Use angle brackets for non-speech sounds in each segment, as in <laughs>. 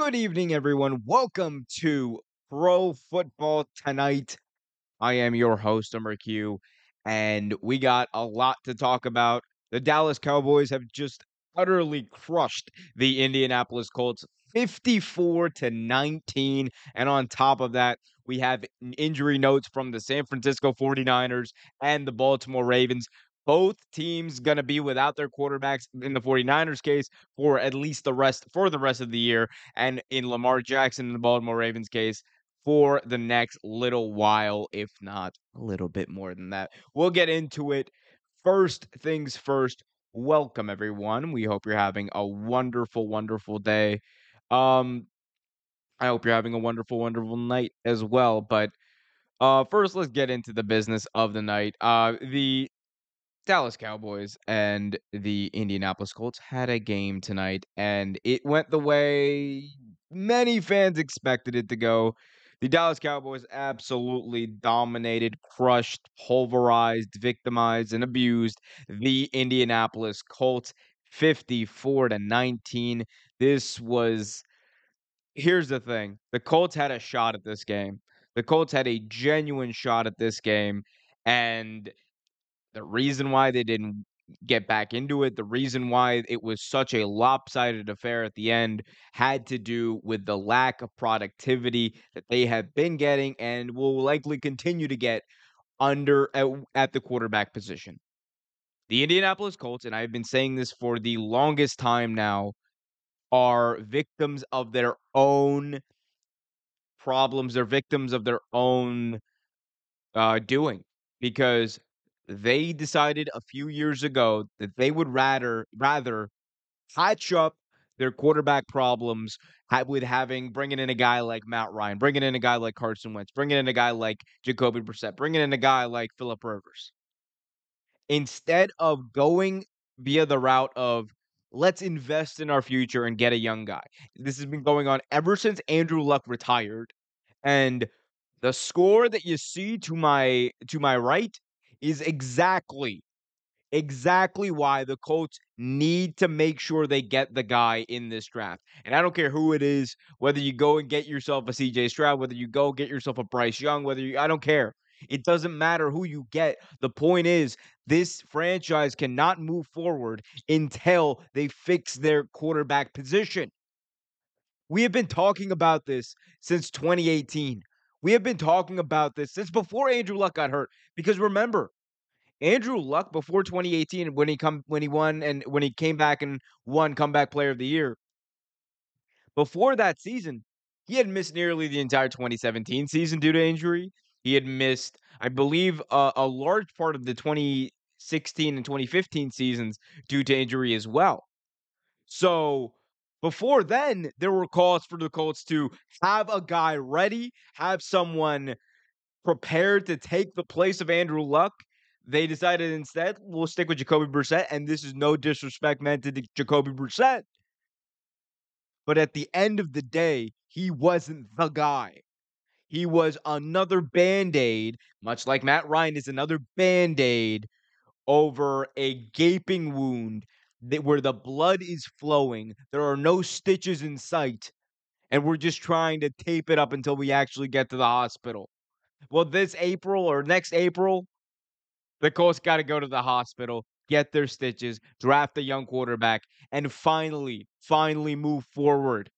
Good evening, everyone. Welcome to Pro Football Tonight. I am your host, Umar Q, and we got a lot to talk about. The Dallas Cowboys have just utterly crushed the Indianapolis Colts 54 to 19. And on top of that, we have injury notes from the San Francisco 49ers and the Baltimore Ravens both teams going to be without their quarterbacks in the 49ers case for at least the rest for the rest of the year and in Lamar Jackson in the Baltimore Ravens case for the next little while if not a little bit more than that. We'll get into it. First things first. Welcome everyone. We hope you're having a wonderful wonderful day. Um I hope you're having a wonderful wonderful night as well, but uh, first, let's get into the business of the night. Uh, the Dallas Cowboys and the Indianapolis Colts had a game tonight, and it went the way many fans expected it to go. The Dallas Cowboys absolutely dominated, crushed, pulverized, victimized, and abused the Indianapolis Colts 54 to 19. This was here's the thing. The Colts had a shot at this game. The Colts had a genuine shot at this game and the reason why they didn't get back into it, the reason why it was such a lopsided affair at the end had to do with the lack of productivity that they have been getting and will likely continue to get under at, at the quarterback position. The Indianapolis Colts, and I've been saying this for the longest time now, are victims of their own problems. They're victims of their own uh, doing because they decided a few years ago that they would rather rather patch up their quarterback problems with having bringing in a guy like Matt Ryan, bringing in a guy like Carson Wentz, bringing in a guy like Jacoby Brissett, bringing in a guy like Philip Rivers. Instead of going via the route of let's invest in our future and get a young guy. This has been going on ever since Andrew Luck retired. And the score that you see to my to my right is exactly exactly why the Colts need to make sure they get the guy in this draft. And I don't care who it is, whether you go and get yourself a CJ Stroud, whether you go get yourself a Bryce Young, whether you I don't care. It doesn't matter who you get. The point is, this franchise cannot move forward until they fix their quarterback position. We have been talking about this since 2018. We have been talking about this since before Andrew Luck got hurt. Because remember, Andrew Luck before 2018 when he come when he won and when he came back and won comeback player of the year. Before that season, he had missed nearly the entire 2017 season due to injury. He had missed, I believe, uh, a large part of the 2016 and 2015 seasons due to injury as well. So before then, there were calls for the Colts to have a guy ready, have someone prepared to take the place of Andrew Luck. They decided instead, we'll stick with Jacoby Brissett, and this is no disrespect meant to Jacoby Brissett. But at the end of the day, he wasn't the guy. He was another band aid, much like Matt Ryan is another band aid over a gaping wound that where the blood is flowing. There are no stitches in sight. And we're just trying to tape it up until we actually get to the hospital. Well, this April or next April, the Colts got to go to the hospital, get their stitches, draft a young quarterback, and finally, finally move forward.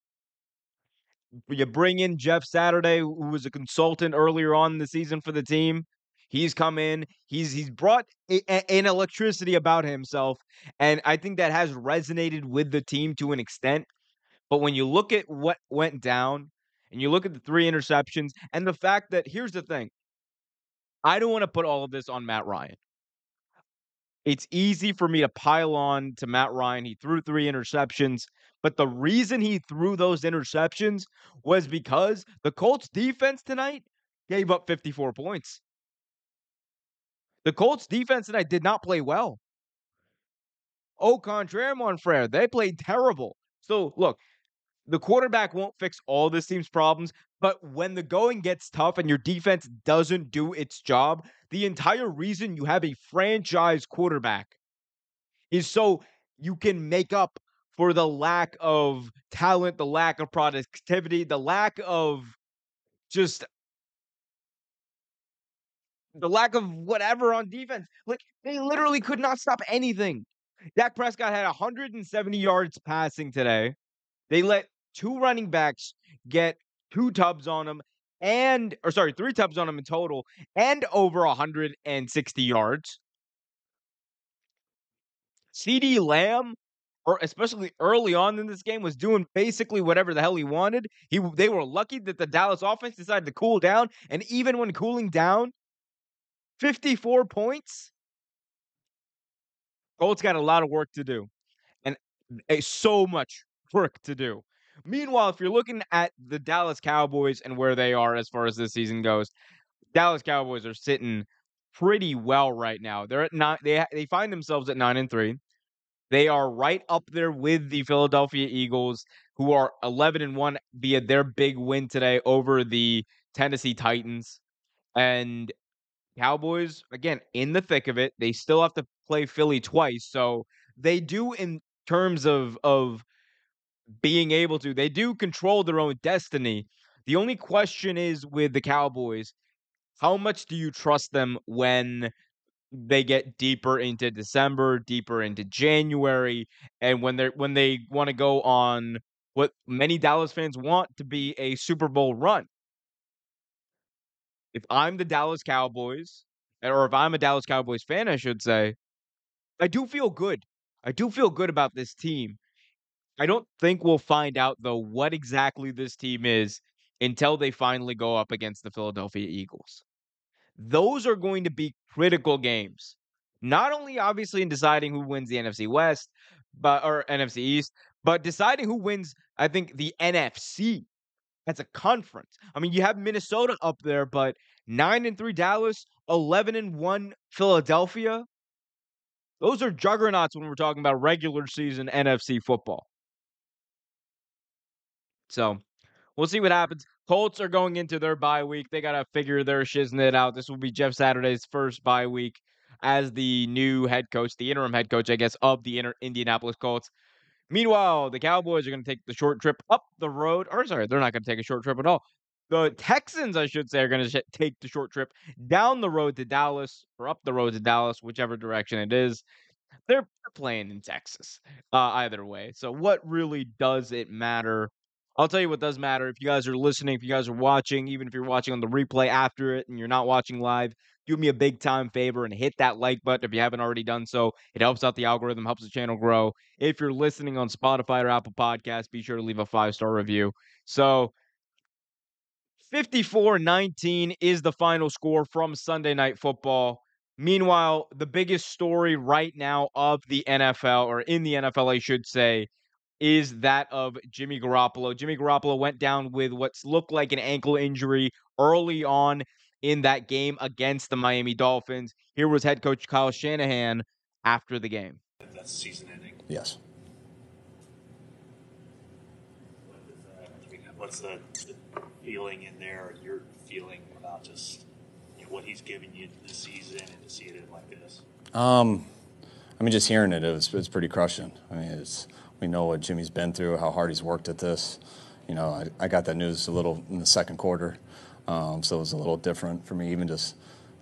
You bring in Jeff Saturday, who was a consultant earlier on in the season for the team. He's come in. He's he's brought an electricity about himself, and I think that has resonated with the team to an extent. But when you look at what went down, and you look at the three interceptions, and the fact that here's the thing, I don't want to put all of this on Matt Ryan. It's easy for me to pile on to Matt Ryan. He threw three interceptions, but the reason he threw those interceptions was because the Colts defense tonight gave up 54 points. The Colts defense tonight did not play well. Au contraire, mon frere, they played terrible. So look, the quarterback won't fix all this team's problems, but when the going gets tough and your defense doesn't do its job, the entire reason you have a franchise quarterback is so you can make up for the lack of talent, the lack of productivity, the lack of just the lack of whatever on defense. Like they literally could not stop anything. Dak Prescott had 170 yards passing today. They let two running backs get two tubs on him and or sorry, three tubs on him in total and over 160 yards. CeeDee Lamb or especially early on in this game was doing basically whatever the hell he wanted. He they were lucky that the Dallas offense decided to cool down and even when cooling down 54 points. Colts got a lot of work to do and so much work to do. Meanwhile, if you're looking at the Dallas Cowboys and where they are as far as this season goes, Dallas Cowboys are sitting pretty well right now. They're at nine. They they find themselves at nine and three. They are right up there with the Philadelphia Eagles, who are eleven and one via their big win today over the Tennessee Titans. And Cowboys, again, in the thick of it. They still have to play Philly twice. So they do in terms of of being able to, they do control their own destiny. The only question is with the Cowboys, how much do you trust them when they get deeper into December, deeper into January, and when they're when they want to go on what many Dallas fans want to be a Super Bowl run. If I'm the Dallas Cowboys, eh, or if I'm a Dallas Cowboys fan, I should say, I do feel good. I do feel good about this team. I don't think we'll find out though what exactly this team is until they finally go up against the Philadelphia Eagles. Those are going to be critical games. Not only obviously in deciding who wins the NFC West, but or NFC East, but deciding who wins, I think, the NFC as a conference. I mean, you have Minnesota up there, but 9 and 3 Dallas, 11 and 1 Philadelphia. Those are juggernauts when we're talking about regular season NFC football. So we'll see what happens. Colts are going into their bye week. They got to figure their shiznit out. This will be Jeff Saturday's first bye week as the new head coach, the interim head coach, I guess, of the Indianapolis Colts. Meanwhile, the Cowboys are going to take the short trip up the road. Or, sorry, they're not going to take a short trip at all. The Texans, I should say, are going to take the short trip down the road to Dallas or up the road to Dallas, whichever direction it is. They're playing in Texas uh, either way. So, what really does it matter I'll tell you what does matter. If you guys are listening, if you guys are watching, even if you're watching on the replay after it and you're not watching live, do me a big time favor and hit that like button if you haven't already done so. It helps out the algorithm, helps the channel grow. If you're listening on Spotify or Apple Podcasts, be sure to leave a five star review. So, 54 19 is the final score from Sunday Night Football. Meanwhile, the biggest story right now of the NFL, or in the NFL, I should say, is that of Jimmy Garoppolo. Jimmy Garoppolo went down with what's looked like an ankle injury early on in that game against the Miami Dolphins. Here was head coach Kyle Shanahan after the game. That's season ending. Yes. What's the, the feeling in there? Your feeling about just you know, what he's giving you this season and to see it like this? Um, I mean, just hearing it, it was, it was pretty crushing. I mean, it's we know what Jimmy's been through, how hard he's worked at this. You know, I, I got that news a little in the second quarter, um, so it was a little different for me. Even just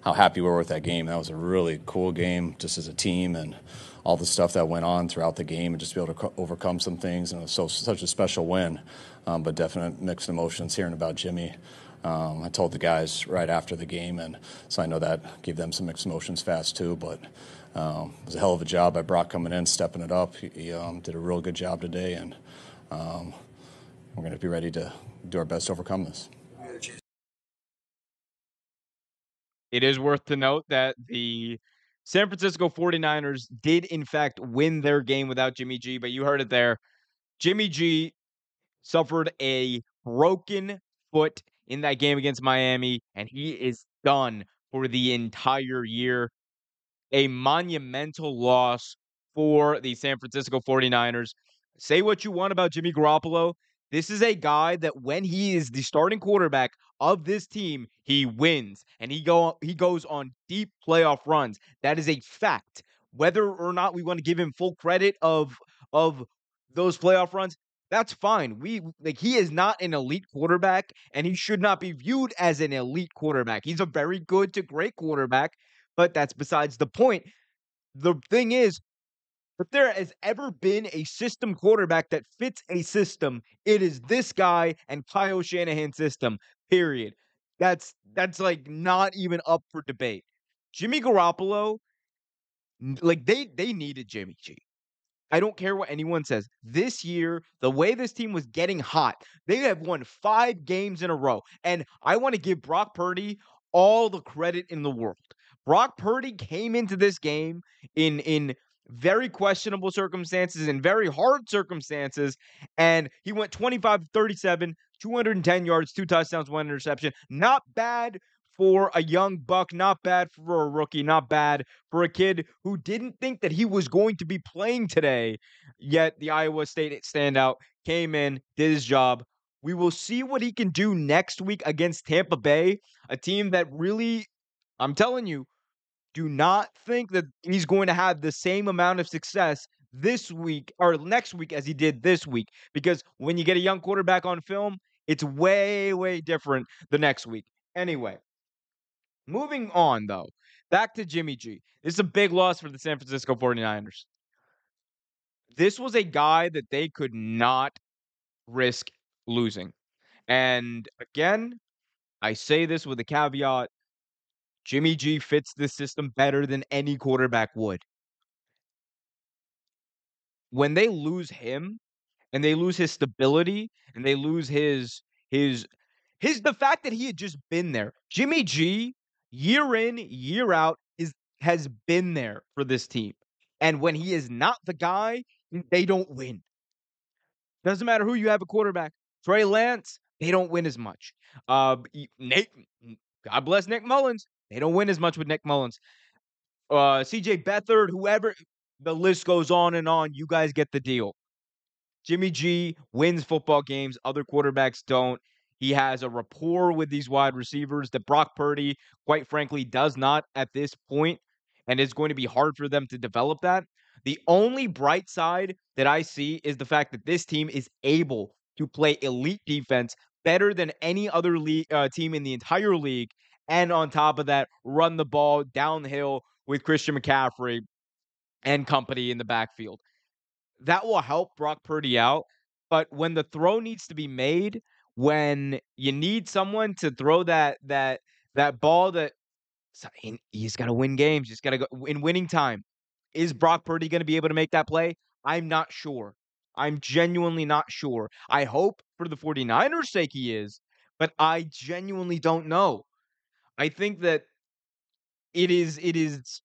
how happy we were with that game. That was a really cool game, just as a team, and all the stuff that went on throughout the game, and just be able to co- overcome some things. And it was so such a special win, um, but definite mixed emotions hearing about Jimmy. Um, I told the guys right after the game, and so I know that gave them some mixed emotions fast too. But um, it was a hell of a job by Brock coming in, stepping it up. He, he um, did a real good job today, and um, we're going to be ready to do our best to overcome this. It is worth to note that the San Francisco 49ers did, in fact, win their game without Jimmy G, but you heard it there. Jimmy G suffered a broken foot in that game against Miami, and he is done for the entire year a monumental loss for the San Francisco 49ers. Say what you want about Jimmy Garoppolo. This is a guy that when he is the starting quarterback of this team, he wins and he go he goes on deep playoff runs. That is a fact. Whether or not we want to give him full credit of of those playoff runs, that's fine. We like he is not an elite quarterback and he should not be viewed as an elite quarterback. He's a very good to great quarterback, but that's besides the point. The thing is, if there has ever been a system quarterback that fits a system, it is this guy and Kyle Shanahan's system. Period. That's that's like not even up for debate. Jimmy Garoppolo, like they they needed Jimmy G. I don't care what anyone says. This year, the way this team was getting hot, they have won five games in a row. And I want to give Brock Purdy all the credit in the world. Brock Purdy came into this game in in very questionable circumstances and very hard circumstances. And he went 25 37, 210 yards, two touchdowns, one interception. Not bad for a young buck, not bad for a rookie, not bad for a kid who didn't think that he was going to be playing today. Yet the Iowa State standout came in, did his job. We will see what he can do next week against Tampa Bay, a team that really, I'm telling you, do not think that he's going to have the same amount of success this week or next week as he did this week. Because when you get a young quarterback on film, it's way, way different the next week. Anyway, Moving on, though, back to Jimmy G. This is a big loss for the San Francisco 49ers. This was a guy that they could not risk losing. And again, I say this with a caveat Jimmy G fits this system better than any quarterback would. When they lose him and they lose his stability and they lose his his his the fact that he had just been there. Jimmy G year in, year out, is has been there for this team. And when he is not the guy, they don't win. Doesn't matter who you have a quarterback. Trey Lance, they don't win as much. Uh, Nate, God bless Nick Mullens. They don't win as much with Nick Mullens. Uh, CJ Beathard, whoever, the list goes on and on. You guys get the deal. Jimmy G wins football games. Other quarterbacks don't. He has a rapport with these wide receivers that Brock Purdy, quite frankly, does not at this point, and it's going to be hard for them to develop that. The only bright side that I see is the fact that this team is able to play elite defense better than any other league, uh, team in the entire league. And on top of that, run the ball downhill with Christian McCaffrey and company in the backfield. That will help Brock Purdy out. But when the throw needs to be made, when you need someone to throw that that that ball that he's got to win games. He's got to go in winning time. Is Brock Purdy going to be able to make that play? I'm not sure. I'm genuinely not sure. I hope for the 49ers' sake he is, but I genuinely don't know. I think that it is it is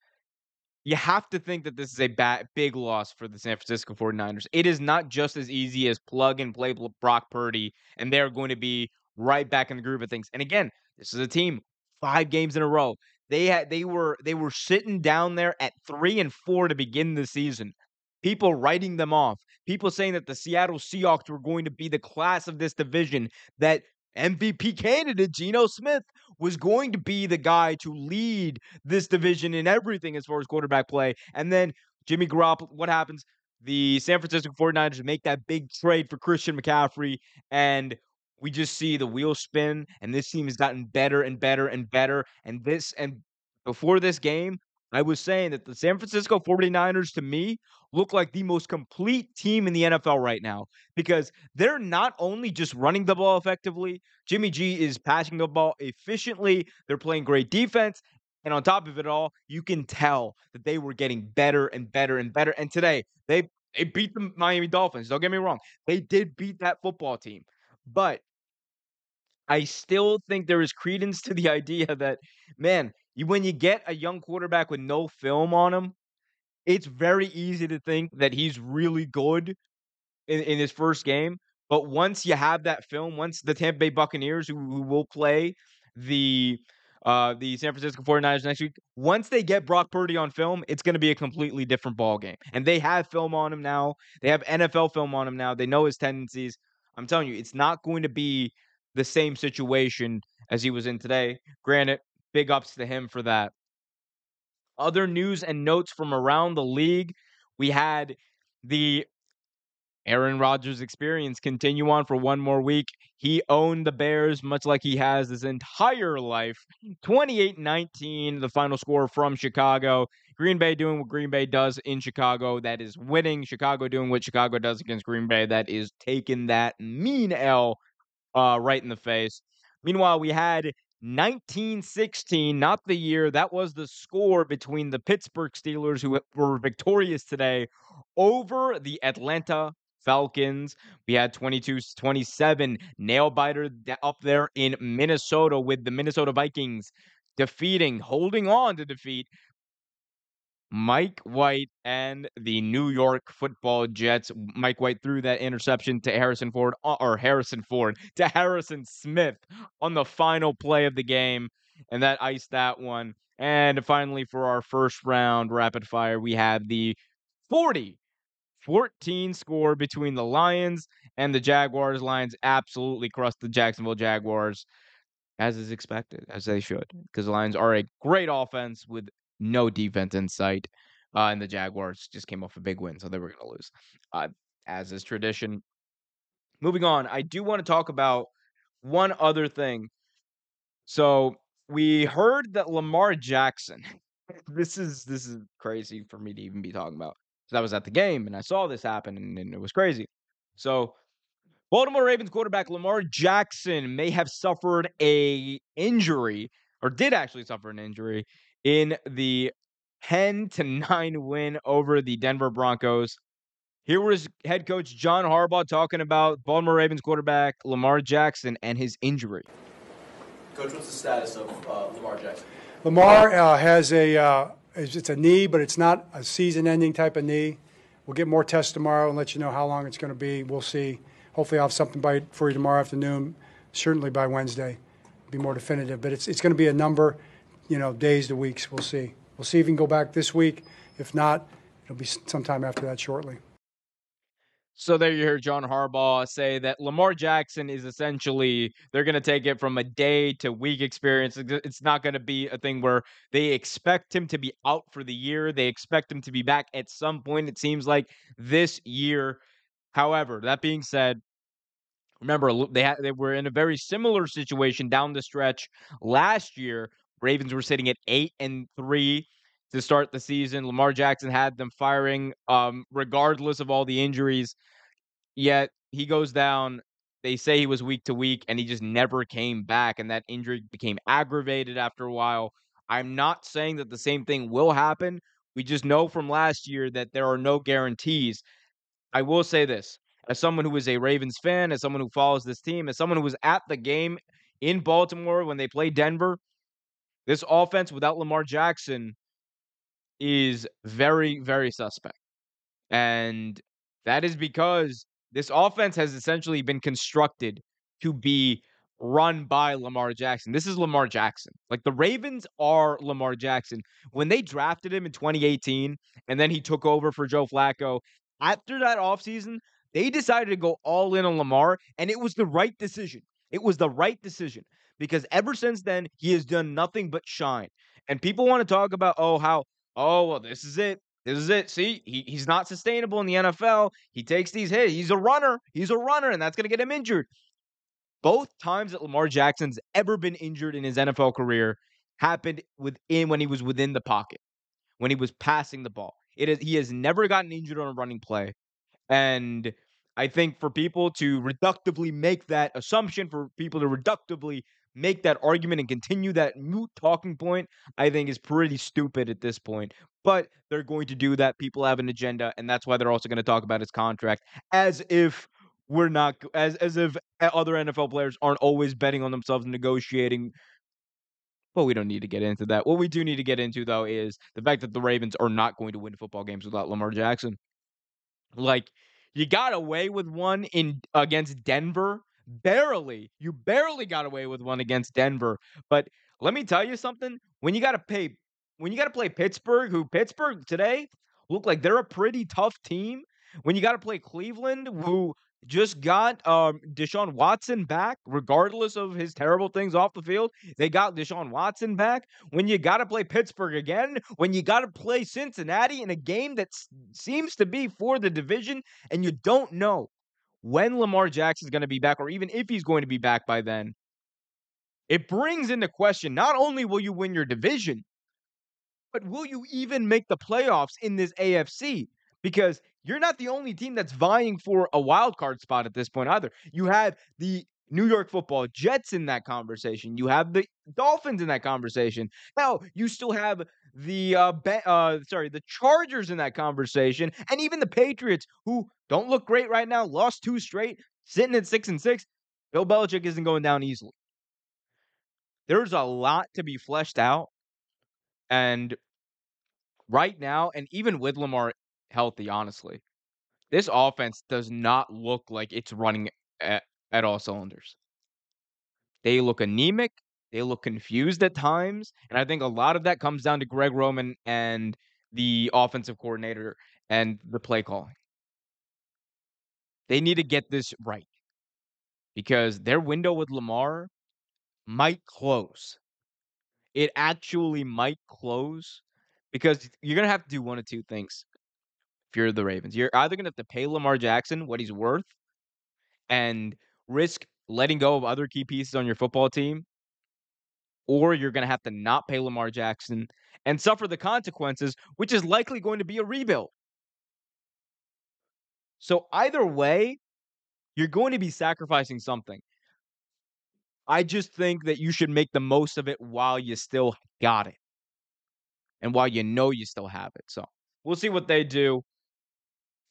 you have to think that this is a bad, big loss for the San Francisco 49ers. It is not just as easy as plug and play Brock Purdy, and they're going to be right back in the groove of things. And again, this is a team five games in a row. They had they were they were sitting down there at three and four to begin the season. People writing them off. People saying that the Seattle Seahawks were going to be the class of this division. That MVP candidate Geno Smith was going to be the guy to lead this division in everything as far as quarterback play. And then Jimmy Garoppolo, what happens? The San Francisco 49ers make that big trade for Christian McCaffrey, and we just see the wheel spin, and this team has gotten better and better and better. And this, and before this game, I was saying that the San Francisco 49ers to me look like the most complete team in the NFL right now because they're not only just running the ball effectively, Jimmy G is passing the ball efficiently, they're playing great defense. And on top of it all, you can tell that they were getting better and better and better. And today, they they beat the Miami Dolphins. Don't get me wrong. They did beat that football team. But I still think there is credence to the <laughs> idea that, man, you when you get a young quarterback with no film on him, it's very easy to think that he's really good in, in his first game. But once you have that film, once the Tampa Bay Buccaneers, who, who will play the uh, the San Francisco 49ers next week, once they get Brock Purdy on film, it's going to be a completely different ball game. And they have film on him now. They have NFL film on him now. They know his tendencies. I'm telling you, it's not going to be the same situation as he was in today. Granted, Big ups to him for that. Other news and notes from around the league. We had the Aaron Rodgers experience continue on for one more week. He owned the Bears much like he has his entire life. 28 19, the final score from Chicago. Green Bay doing what Green Bay does in Chicago, that is winning. Chicago doing what Chicago does against Green Bay, that is taking that mean L uh, right in the face. Meanwhile, we had 1916, not the year. That was the score between the Pittsburgh Steelers, who were victorious today, over the Atlanta Falcons. We had 22 27 nail biter up there in Minnesota with the Minnesota Vikings defeating, holding on to defeat Mike White and the New York Football Jets. Mike White threw that interception to Harrison Ford uh, or Harrison Ford <laughs> to Harrison Smith on the final play of the game, and that iced that one. And finally, for our first round rapid fire, we have the 40 14 score between the Lions and the Jaguars. Lions absolutely crushed the Jacksonville Jaguars, as is expected, as they should, because the Lions are a great offense with no defense in sight. Uh, and the Jaguars just came off a big win, so they were going to lose, uh, as is tradition. Moving on, I do want to talk about one other thing. So we heard that Lamar Jackson. <laughs> this is this is crazy for me to even be talking about. I was at the game and I saw this happen, and, and it was crazy. So Baltimore Ravens quarterback Lamar Jackson may have suffered a injury, or did actually suffer an injury in the 10 to <laughs> 9 win over the Denver Broncos. Here was head coach John Harbaugh talking about Baltimore Ravens quarterback Lamar Jackson and his injury. Coach, what's the status of uh, Lamar Jackson? Lamar uh, has a uh, it's a knee, but it's not a season-ending type of knee. We'll get more tests tomorrow and let you know how long it's going to be. We'll see. Hopefully, I'll have something by for you tomorrow afternoon. Certainly by Wednesday, be more definitive. But it's it's going to be a number you know, days to weeks. We'll see. We'll see if he can go back this week. If not, it'll be sometime after that shortly. So there you hear John Harbaugh say that Lamar Jackson is essentially they're going to take it from a day to week experience. It's not going to be a thing where they expect him to be out for the year. They expect him to be back at some point. It seems like this year. However, that being said, remember they had, they were in a very similar situation down the stretch last year Ravens were sitting at eight and three to start the season. Lamar Jackson had them firing, um, regardless of all the injuries. Yet he goes down. They say he was week to week, and he just never came back. And that injury became aggravated after a while. I'm not saying that the same thing will happen. We just know from last year that there are no guarantees. I will say this as someone who is a Ravens fan, as someone who follows this team, as someone who was at the game in Baltimore when they played Denver, this offense without Lamar Jackson is very, very suspect. And that is because this offense has essentially been constructed to be run by Lamar Jackson. This is Lamar Jackson. Like the Ravens are Lamar Jackson. When they drafted him in 2018 and then he took over for Joe Flacco, after that offseason, they decided to go all in on Lamar, and it was the right decision. It was the right decision because ever since then, he has done nothing but shine. And people want to talk about, oh, how, oh, well, this is it. This is it. See, he, he's not sustainable in the NFL. He takes these hits. He's a runner. He's a runner, and that's going to get him injured. Both times that Lamar Jackson's ever been injured in his NFL career happened within when he was within the pocket, when he was passing the ball. It is he has never gotten injured on a running play. And I think for people to reductively make that assumption, for people to reductively make that argument and continue that moot talking point, I think is pretty stupid at this point. But they're going to do that. People have an agenda, and that's why they're also going to talk about his contract as if we're not as as if eh, other NFL players aren't always betting on themselves and negotiating. Well, we don't need to get into that. What we do need to get into though is the fact that the Ravens are not going to win football games without Lamar Jackson. Like you got away with one in against Denver barely, you barely got away with one against Denver. But let me tell you something. When you got to pay, when you got to play Pittsburgh, who Pittsburgh today look like they're a pretty tough team. When you got to play Cleveland, who just got um, Deshaun Watson back, regardless of his terrible things off the field. They got Deshaun Watson back. When you got to play Pittsburgh again, when you got to play Cincinnati in a game that s- seems to be for the division, and you don't know when Lamar Jackson is going to be back, or even if he's going to be back by then, it brings into question not only will you win your division, but will you even make the playoffs in this AFC? Because you're not the only team that's vying for a wild card spot at this point either. You have the New York Football Jets in that conversation. You have the Dolphins in that conversation. Now, you still have the uh, uh sorry, the Chargers in that conversation, and even the Patriots, who don't look great right now, lost two straight, sitting at six and six. Bill Belichick isn't going down easily. There's a lot to be fleshed out, and right now, and even with Lamar healthy, honestly, this offense does not look like it's running at, at all cylinders. They look anemic. They look confused at times. And I think a lot of that comes down to Greg Roman and the offensive coordinator and the play calling. They need to get this right because their window with Lamar might close. It actually might close because you're going to have to do one of two things if you're the Ravens. You're either going to have to pay Lamar Jackson what he's worth and risk letting go of other key pieces on your football team, or you're going to have to not pay Lamar Jackson and suffer the consequences, which is likely going to be a rebuild. So, either way, you're going to be sacrificing something. I just think that you should make the most of it while you still got it and while you know you still have it. So, we'll see what they do.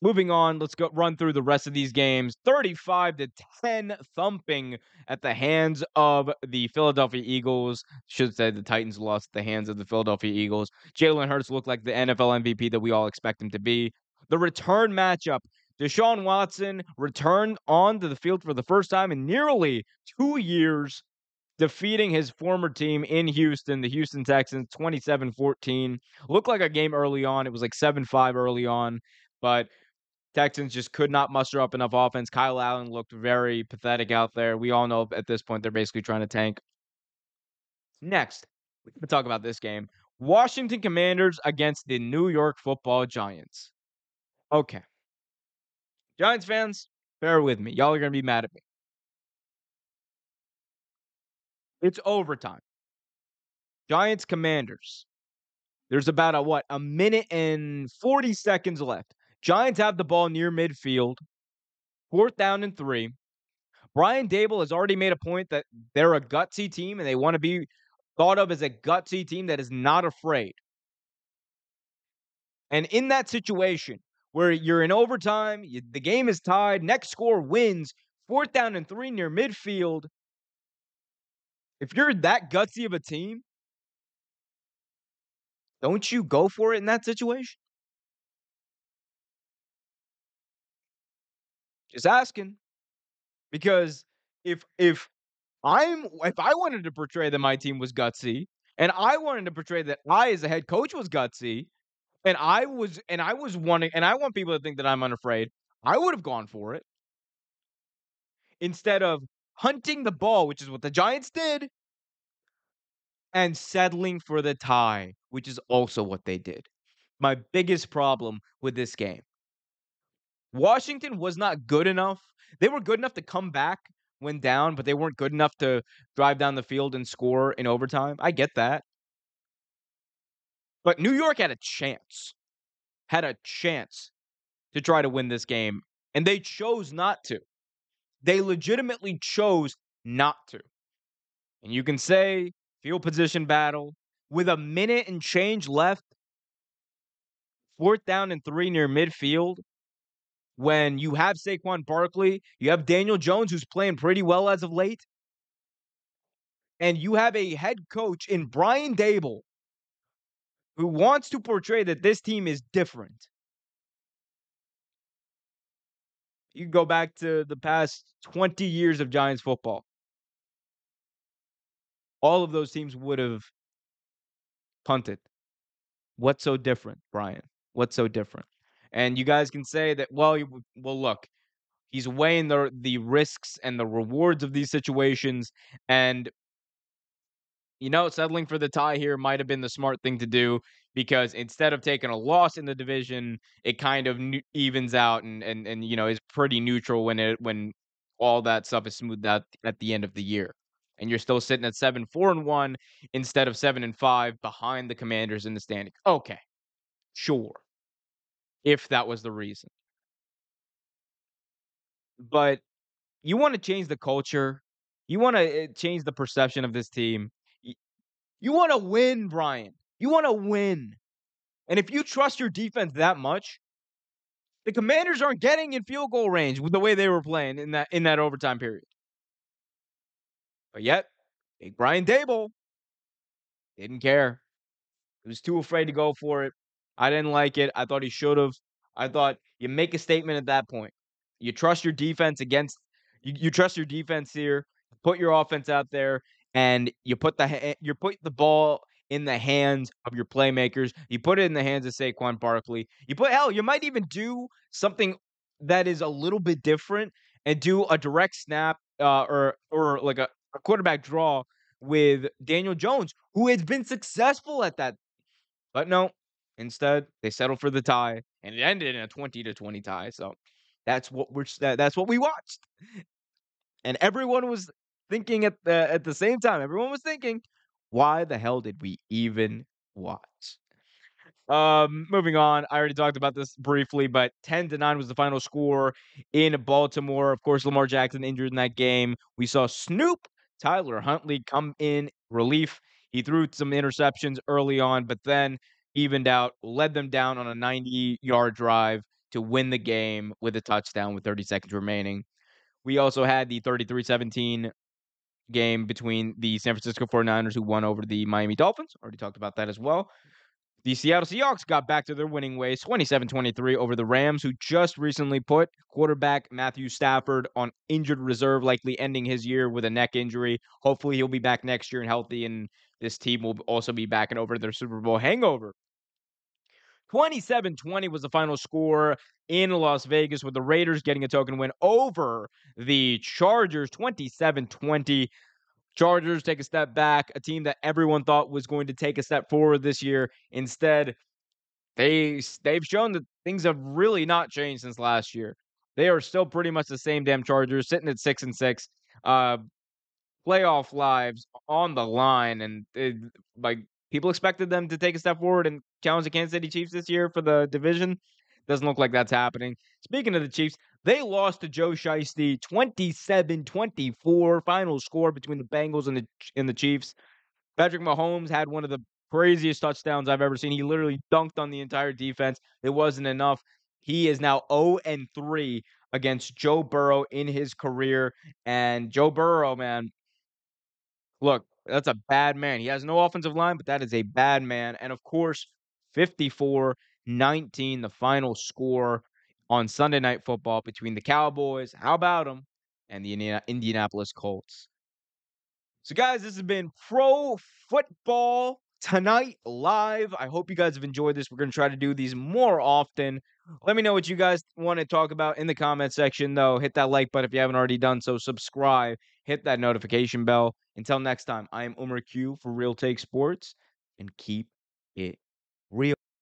Moving on, let's go run through the rest of these games. 35 to 10 thumping at the hands of the Philadelphia Eagles. Should say the Titans lost at the hands of the Philadelphia Eagles. Jalen Hurts looked like the NFL MVP that we all expect him to be. The return matchup. Deshaun Watson returned onto the field for the first time in nearly two years, defeating his former team in Houston, the Houston Texans, 27 14. Looked like a game early on. It was like 7 5 early on, but Texans just could not muster up enough offense. Kyle Allen looked very pathetic out there. We all know at this point they're basically trying to tank. Next, we can talk about this game. Washington Commanders against the New York Football Giants. Okay. Giants fans, bear with me. Y'all are going to be mad at me. It's overtime. Giants Commanders. There's about a what? A minute and 40 seconds left. Giants have the ball near midfield. Fourth down and 3. Brian Daboll has already made a point that they're a gutsy team and they want to be thought of as a gutsy team that is not afraid. And in that situation where you're in overtime, you, the game is tied, next score wins, fourth down and three near midfield. If you're that gutsy of a team, don't you go for it in that situation? Just asking. Because if if I'm if I wanted to portray that my team was gutsy, and I wanted to portray that I as a head coach was gutsy, and I was and I was wanting and I want people to think that I'm unafraid, I would have gone for it. Instead of hunting the ball, which is what the Giants did, and settling for the tie, which is also what they did. My biggest problem with this game. Washington was not good enough. They were good enough to come back when down, but they weren't good enough to drive down the field and score in overtime. I get that. But New York had a chance, had a chance to try to win this game, and they chose not to. They legitimately chose not to. And you can say field position battle with a minute and change left, fourth down and three near midfield. When you have Saquon Barkley, you have Daniel Jones, who's playing pretty well as of late, and you have a head coach in Brian Daboll who wants to portray that this team is different. You go back to the past 20 years of Giants football. All of those teams would have punted. What's so different, Brian? What's so different? And you guys can say that, well, well, look, He's weighing the the risks and the rewards of these situations, and you know, settling for the tie here might have been the smart thing to do because instead of taking a loss in the division, it kind of evens out and and and you know is pretty neutral when it when all that stuff is smoothed out at the end of the year. And you're still sitting at seven, four, and one instead of seven and five behind the commanders in the standing. Okay. Sure. If that was the reason. But you want to change the culture. You want to eh, change the perception of this team. You want to win, Brian. You want to win. And if you trust your defense that much, the Commanders aren't getting in field goal range with the way they were playing in that in that overtime period. But yet, big Brian Daboll didn't care. He was too afraid to go for it. I didn't like it. I thought he should have. I thought you make a statement at that point. You trust your defense against you, you trust your defense here. Put your offense out there, and you put the you put the ball in the hands of your playmakers. You put it in the hands of Saquon Barkley. You put hell. You might even do something that is a little bit different and do a direct snap uh, or or like a, a quarterback draw with Daniel Jones, who has been successful at that. But no, instead they settled for the tie, and it ended in a twenty to twenty tie. So that's what we're that, that's what we watched, and everyone was thinking at the at the same time. Everyone was thinking, why the hell did we even watch? Um, moving on. I already talked about this briefly, but 10 to 9 was the final score in Baltimore. Of course, Lamar Jackson injured in that game. We saw Snoop Tyler Huntley come in relief. He threw some interceptions early on, but then evened out, led them down on a 90 yard drive to win the game with a touchdown with 30 seconds remaining. We also had the 33 17 game between the San Francisco 49ers, who won over the Miami Dolphins. Already talked about that as well. The Seattle Seahawks got back to their winning ways 27 23 over the Rams, who just recently put quarterback Matthew Stafford on injured reserve, likely ending his year with a neck injury. Hopefully, he'll be back next year and healthy, and this team will also be back and over their Super Bowl hangover. 27 20 was the final score in Las Vegas, with the Raiders getting a token win over the Chargers 27 20. Chargers take a step back, a team that everyone thought was going to take a step forward this year. Instead, they they've shown that things have really not changed since last year. They are still pretty much the same damn Chargers, sitting at six and six. Uh, playoff lives on the line, and it, like people expected them to take a step forward and challenge the Kansas City Chiefs this year for the division. Doesn't look like that's happening. Speaking of the Chiefs, they lost to Joe Shiesty 27-24 final score between the Bengals and the and the Chiefs. Patrick Mahomes had one of the craziest touchdowns I've ever seen. He literally dunked on the entire defense. It wasn't enough. He is now 0 and 3 against Joe Burrow in his career. And Joe Burrow, man, look, that's a bad man. He has no offensive line, but that is a bad man. And of course, 54 19, the final score on Sunday Night Football between the Cowboys, how about them, and the Indianapolis Colts. So, guys, this has been Pro Football Tonight live. I hope you guys have enjoyed this. We're going to try to do these more often. Let me know what you guys want to talk about in the comment section, though. Hit that like button if you haven't already done so. Subscribe, hit that notification bell. Until next time, I am Umar Q for Real Take Sports, and keep it real.